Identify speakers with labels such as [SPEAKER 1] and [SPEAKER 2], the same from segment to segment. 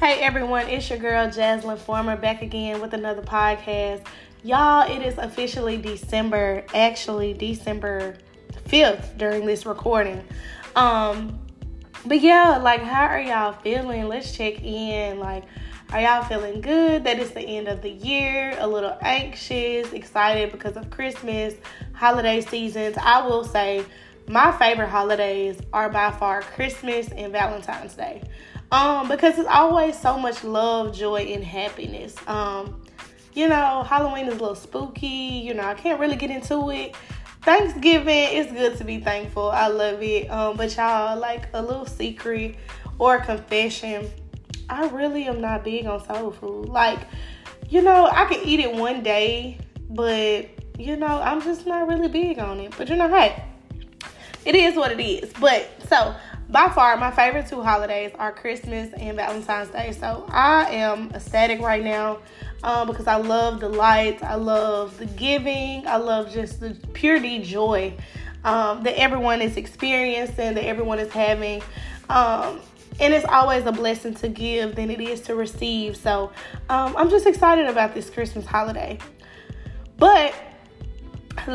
[SPEAKER 1] Hey everyone, it's your girl Jaslyn Former back again with another podcast. Y'all, it is officially December, actually December 5th during this recording. Um but yeah, like how are y'all feeling? Let's check in. Like are y'all feeling good that it's the end of the year? A little anxious, excited because of Christmas, holiday seasons. I will say my favorite holidays are by far Christmas and Valentine's Day. Um, because it's always so much love, joy, and happiness. Um, you know, Halloween is a little spooky, you know, I can't really get into it. Thanksgiving, it's good to be thankful. I love it. Um, but y'all, like a little secret or confession, I really am not big on soul food. Like, you know, I can eat it one day, but you know, I'm just not really big on it. But you know, hey, it is what it is. But so by far my favorite two holidays are Christmas and Valentine's Day. So I am ecstatic right now um, because I love the lights, I love the giving, I love just the purity joy um, that everyone is experiencing, that everyone is having. Um, and it's always a blessing to give than it is to receive. So um, I'm just excited about this Christmas holiday. But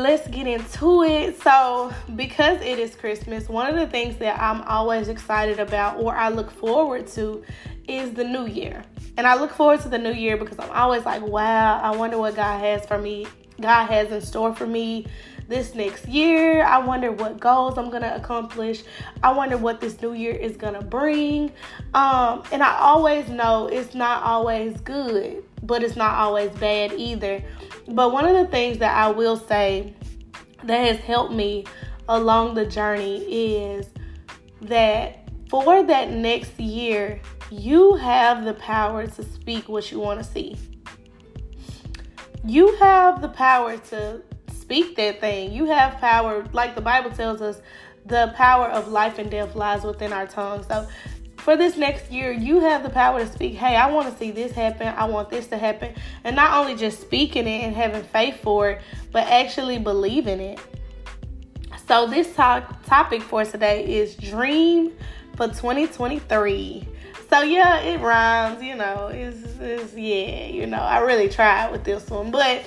[SPEAKER 1] let's get into it. So, because it is Christmas, one of the things that I'm always excited about or I look forward to is the new year. And I look forward to the new year because I'm always like, wow, I wonder what God has for me. God has in store for me this next year. I wonder what goals I'm to accomplish. I wonder what this new year is to bring. Um, and I always know it's not always good, but it's not always bad either. But one of the things that I will say that has helped me along the journey is that for that next year, you have the power to speak what you want to see. You have the power to speak that thing. You have power, like the Bible tells us, the power of life and death lies within our tongue. So for this next year, you have the power to speak, hey, I want to see this happen. I want this to happen. And not only just speaking it and having faith for it, but actually believing it. So, this talk, topic for today is dream for 2023. So, yeah, it rhymes, you know, it's, it's yeah, you know, I really tried with this one. But,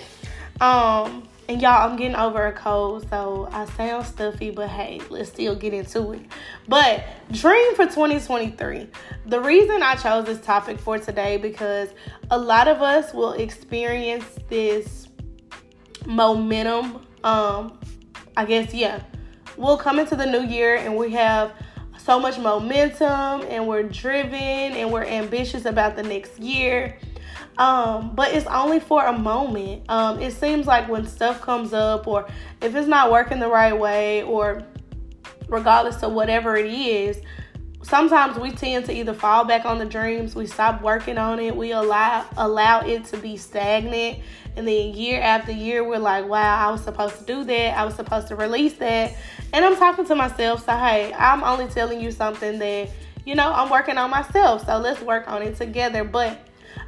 [SPEAKER 1] um, and y'all, I'm getting over a cold, so I sound stuffy, but hey, let's still get into it. But dream for 2023. The reason I chose this topic for today because a lot of us will experience this momentum. Um, I guess yeah, we'll come into the new year and we have so much momentum and we're driven and we're ambitious about the next year um, but it's only for a moment. Um, it seems like when stuff comes up, or if it's not working the right way, or regardless of whatever it is, sometimes we tend to either fall back on the dreams, we stop working on it, we allow allow it to be stagnant, and then year after year we're like, wow, I was supposed to do that, I was supposed to release that. And I'm talking to myself, so hey, I'm only telling you something that, you know, I'm working on myself. So let's work on it together. But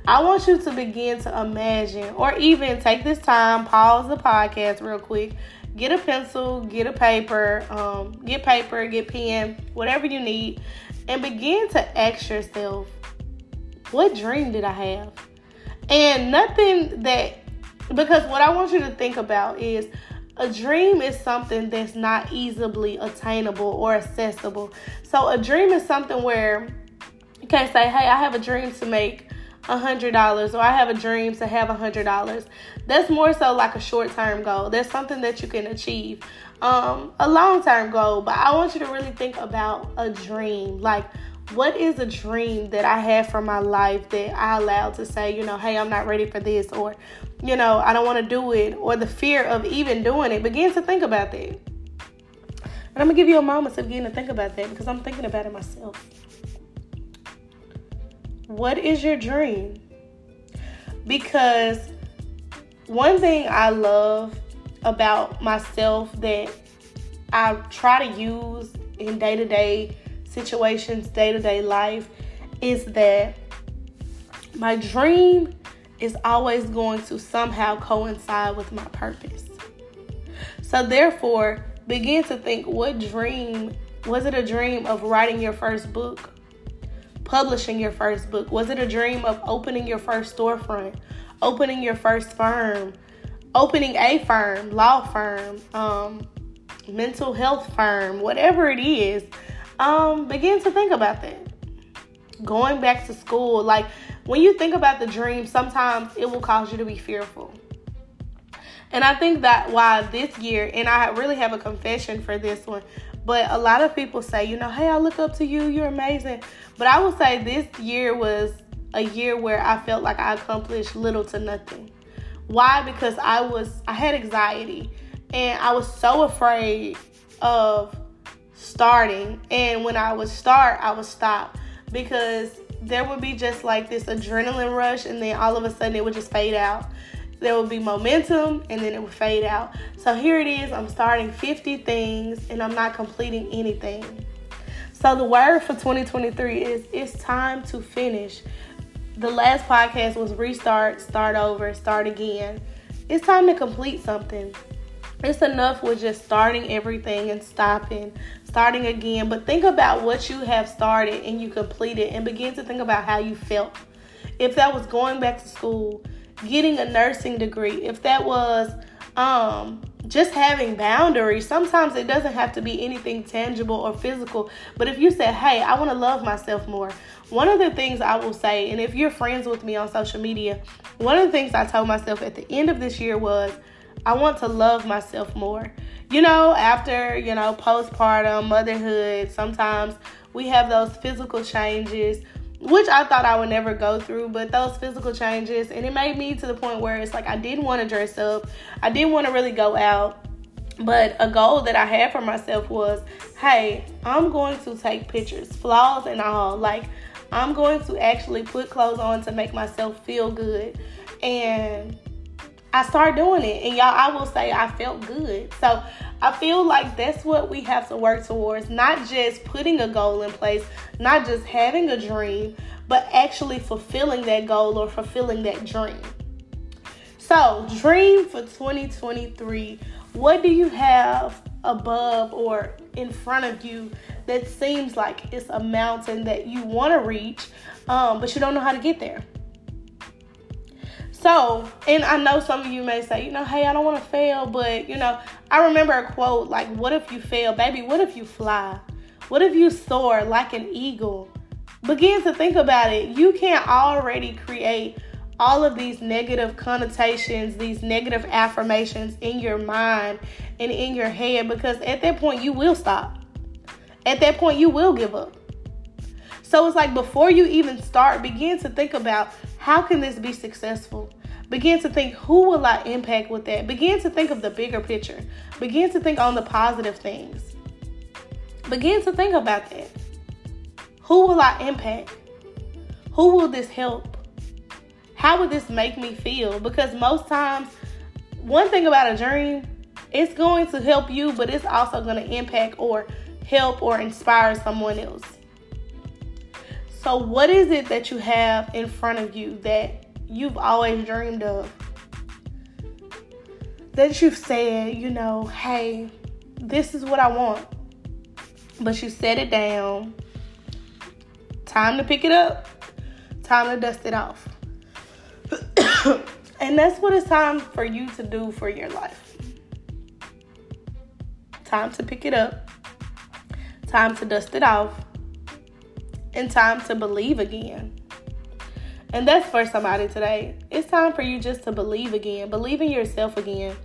[SPEAKER 1] I want you to begin to imagine, or even take this time, pause the podcast real quick, get a pencil, get a paper, um, get paper, get pen, whatever you need, and begin to ask yourself, what dream did I have? And nothing that, because what I want you to think about is a dream is something that's not easily attainable or accessible. So a dream is something where you can't say, hey, I have a dream to make a hundred dollars or I have a dream to have a hundred dollars. That's more so like a short term goal. That's something that you can achieve. Um, a long term goal, but I want you to really think about a dream. Like, what is a dream that I have for my life that I allowed to say, you know, hey, I'm not ready for this, or, you know, I don't want to do it, or the fear of even doing it. Begin to think about that. And I'm gonna give you a moment to getting to think about that because I'm thinking about it myself. What is your dream? Because one thing I love about myself that I try to use in day to day situations, day to day life, is that my dream is always going to somehow coincide with my purpose. So, therefore, begin to think what dream was it a dream of writing your first book? Publishing your first book? Was it a dream of opening your first storefront, opening your first firm, opening a firm, law firm, um, mental health firm, whatever it is? Um, begin to think about that. Going back to school, like when you think about the dream, sometimes it will cause you to be fearful. And I think that why this year, and I really have a confession for this one, but a lot of people say, you know, hey, I look up to you, you're amazing. But I would say this year was a year where I felt like I accomplished little to nothing. Why? Because I was I had anxiety and I was so afraid of starting. And when I would start, I would stop because there would be just like this adrenaline rush and then all of a sudden it would just fade out there would be momentum and then it would fade out. So here it is, I'm starting 50 things and I'm not completing anything. So the word for 2023 is it's time to finish. The last podcast was restart, start over, start again. It's time to complete something. It's enough with just starting everything and stopping, starting again. But think about what you have started and you completed and begin to think about how you felt. If that was going back to school, getting a nursing degree, if that was um, just having boundaries, sometimes it doesn't have to be anything tangible or physical. But if you said, hey, I want to love myself more, one of the things I will say, and if you're friends with me on social media, one of the things I told myself at the end of this year was, I want to love myself more. You know, after, you know, postpartum, motherhood, sometimes we have those physical changes which I thought I would never go through, but those physical changes, and it made me to the point where it's like I didn't want to dress up, I didn't want to really go out. But a goal that I had for myself was hey, I'm going to take pictures, flaws and all. Like, I'm going to actually put clothes on to make myself feel good. And I started doing it. And y'all, I will say I felt good. So I feel like that's what we have to work towards. Not just putting a goal in place, not just having a dream, but actually fulfilling that goal or fulfilling that dream. So, dream for 2023. What do you have above or in front of you that seems like it's a mountain that you want to reach, um, but you don't know how to get there? So, and I know some of you may say, you know, hey, I don't want to fail, but you know, I remember a quote like, what if you fail, baby? What if you fly? What if you soar like an eagle? Begin to think about it. You can't already create all of these negative connotations, these negative affirmations in your mind and in your head because at that point you will stop. At that point you will give up. So it's like before you even start, begin to think about how can this be successful? Begin to think who will I impact with that? Begin to think of the bigger picture. Begin to think on the positive things. Begin to think about that. Who will I impact? Who will this help? How will this make me feel? Because most times, one thing about a dream, it's going to help you, but it's also going to impact or help or inspire someone else. So, what is it that you have in front of you that you've always dreamed of? That you've said, you know, hey, this is what I want. But you set it down. Time to pick it up. Time to dust it off. and that's what it's time for you to do for your life. Time to pick it up. Time to dust it off and time to believe again. And that's for somebody today. It's time for you just to believe again. Believe in yourself again.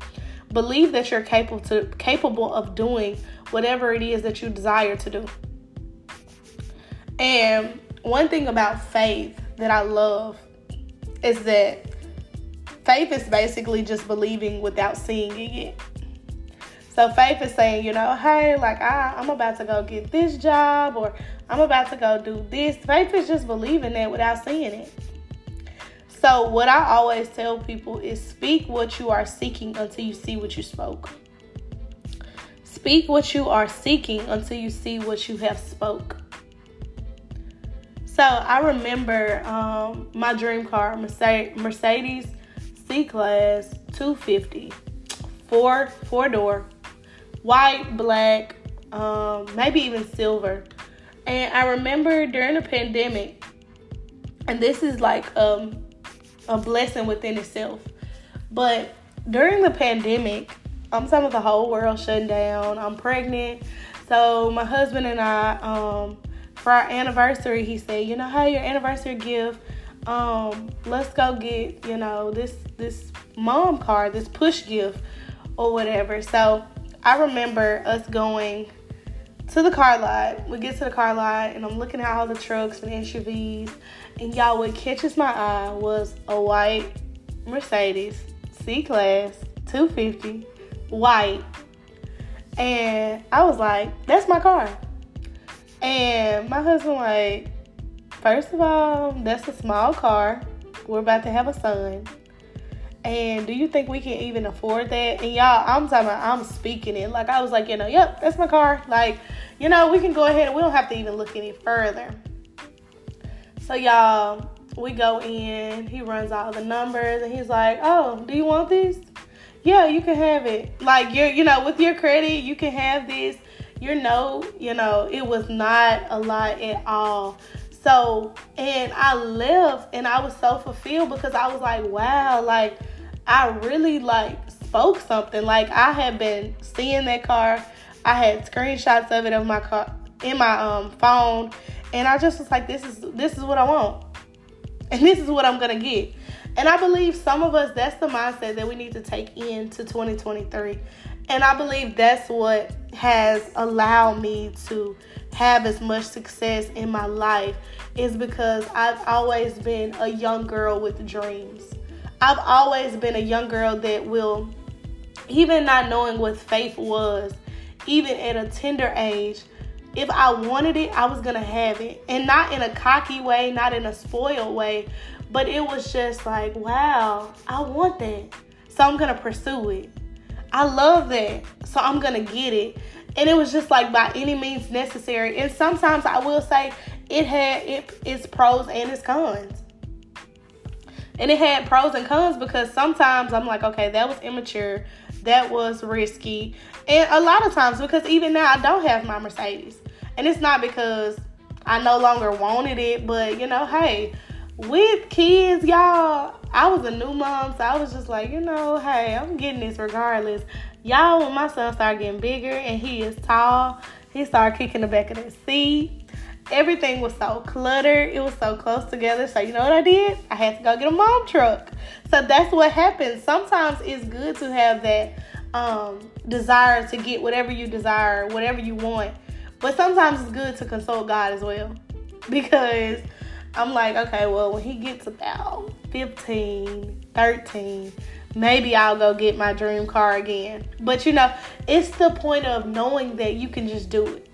[SPEAKER 1] Believe that you're capable to capable of doing whatever it is that you desire to do. And one thing about faith that I love is that faith is basically just believing without seeing it yet. So faith is saying, you know, hey, like I, I'm about to go get this job or I'm about to go do this. Faith is just believing that without seeing it. So, what I always tell people is speak what you are seeking until you see what you spoke. Speak what you are seeking until you see what you have spoke. So, I remember um, my dream car, Mercedes C Class 250, four four door, white, black, um, maybe even silver And I remember during the pandemic, and this is like um, a blessing within itself. But during the pandemic, I'm talking about the whole world shutting down. I'm pregnant. So my husband and I, um, for our anniversary, he said, you know, how your anniversary gift, um, let's go get, you know, this this mom card, this push gift or whatever. So I remember us going to the car lot. We get to the car lot and I'm looking at all the trucks and SUVs. And y'all, what catches my eye was a white Mercedes C Class 250, white. And I was like, that's my car. And my husband, like, first of all, that's a small car. We're about to have a son. And do you think we can even afford that? And y'all, I'm talking about, I'm speaking it. Like, I was like, you know, yep, that's my car. Like, you know, we can go ahead and we don't have to even look any further. So, y'all, we go in. He runs all the numbers and he's like, oh, do you want these? Yeah, you can have it. Like, you're, you know, with your credit, you can have this. Your note, you know, it was not a lot at all. So, and I left and I was so fulfilled because I was like, wow, like, I really like spoke something. Like I had been seeing that car. I had screenshots of it on my car in my um phone, and I just was like, this is this is what I want, and this is what I'm gonna get. And I believe some of us that's the mindset that we need to take into 2023. And I believe that's what has allowed me to have as much success in my life is because I've always been a young girl with dreams. I've always been a young girl that will, even not knowing what faith was, even at a tender age, if I wanted it, I was gonna have it. And not in a cocky way, not in a spoiled way, but it was just like, wow, I want that. So I'm gonna pursue it. I love that. So I'm gonna get it. And it was just like by any means necessary. And sometimes I will say it had it, its pros and its cons. And it had pros and cons because sometimes I'm like, okay, that was immature, that was risky. And a lot of times, because even now I don't have my Mercedes. And it's not because I no longer wanted it, but you know, hey, with kids, y'all, I was a new mom, so I was just like, you know, hey, I'm getting this regardless. Y'all, when my son started getting bigger and he is tall, he started kicking the back of the seat everything was so cluttered. It was so close together. So you know what I did? I had to go get a mom truck. So that's what happens. Sometimes it's good to have that um, desire to get whatever you desire, whatever you want. But sometimes it's good to consult God as well. Because I'm like, okay, well, when he gets about 15, 13, maybe I'll go get my dream car again. But you know, it's the point of knowing that you can just do it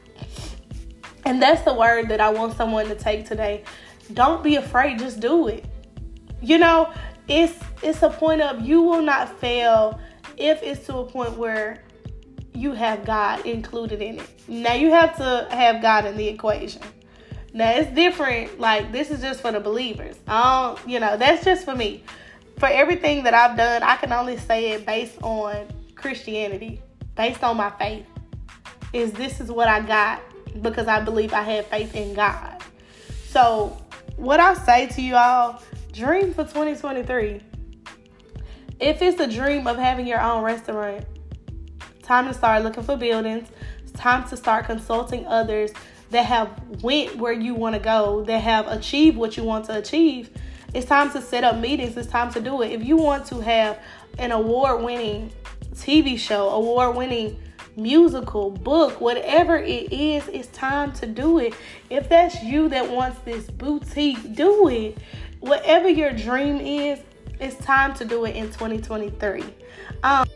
[SPEAKER 1] and that's the word that I want someone to take today. Don't be afraid, just do it. You know, it's it's a point of you will not fail if it's to a point where you have God included in it. Now you have to have God in the equation. Now it's different. Like this is just for the believers. Don't, you know, that's just for me. For everything that I've done, I can only say it based on Christianity, based on my faith. Is this is what I got because I believe I have faith in God. So, what I say to you all, dream for 2023. If it's a dream of having your own restaurant, time to start looking for buildings. It's time to start consulting others that have went where you want to go, that have achieved what you want to achieve. It's time to set up meetings. It's time to do it. If you want to have an award-winning TV show, award-winning musical, book, whatever it is, it's time to do it. If that's you that wants this boutique, do it. Whatever your dream is, it's time to do it in 2023. Um,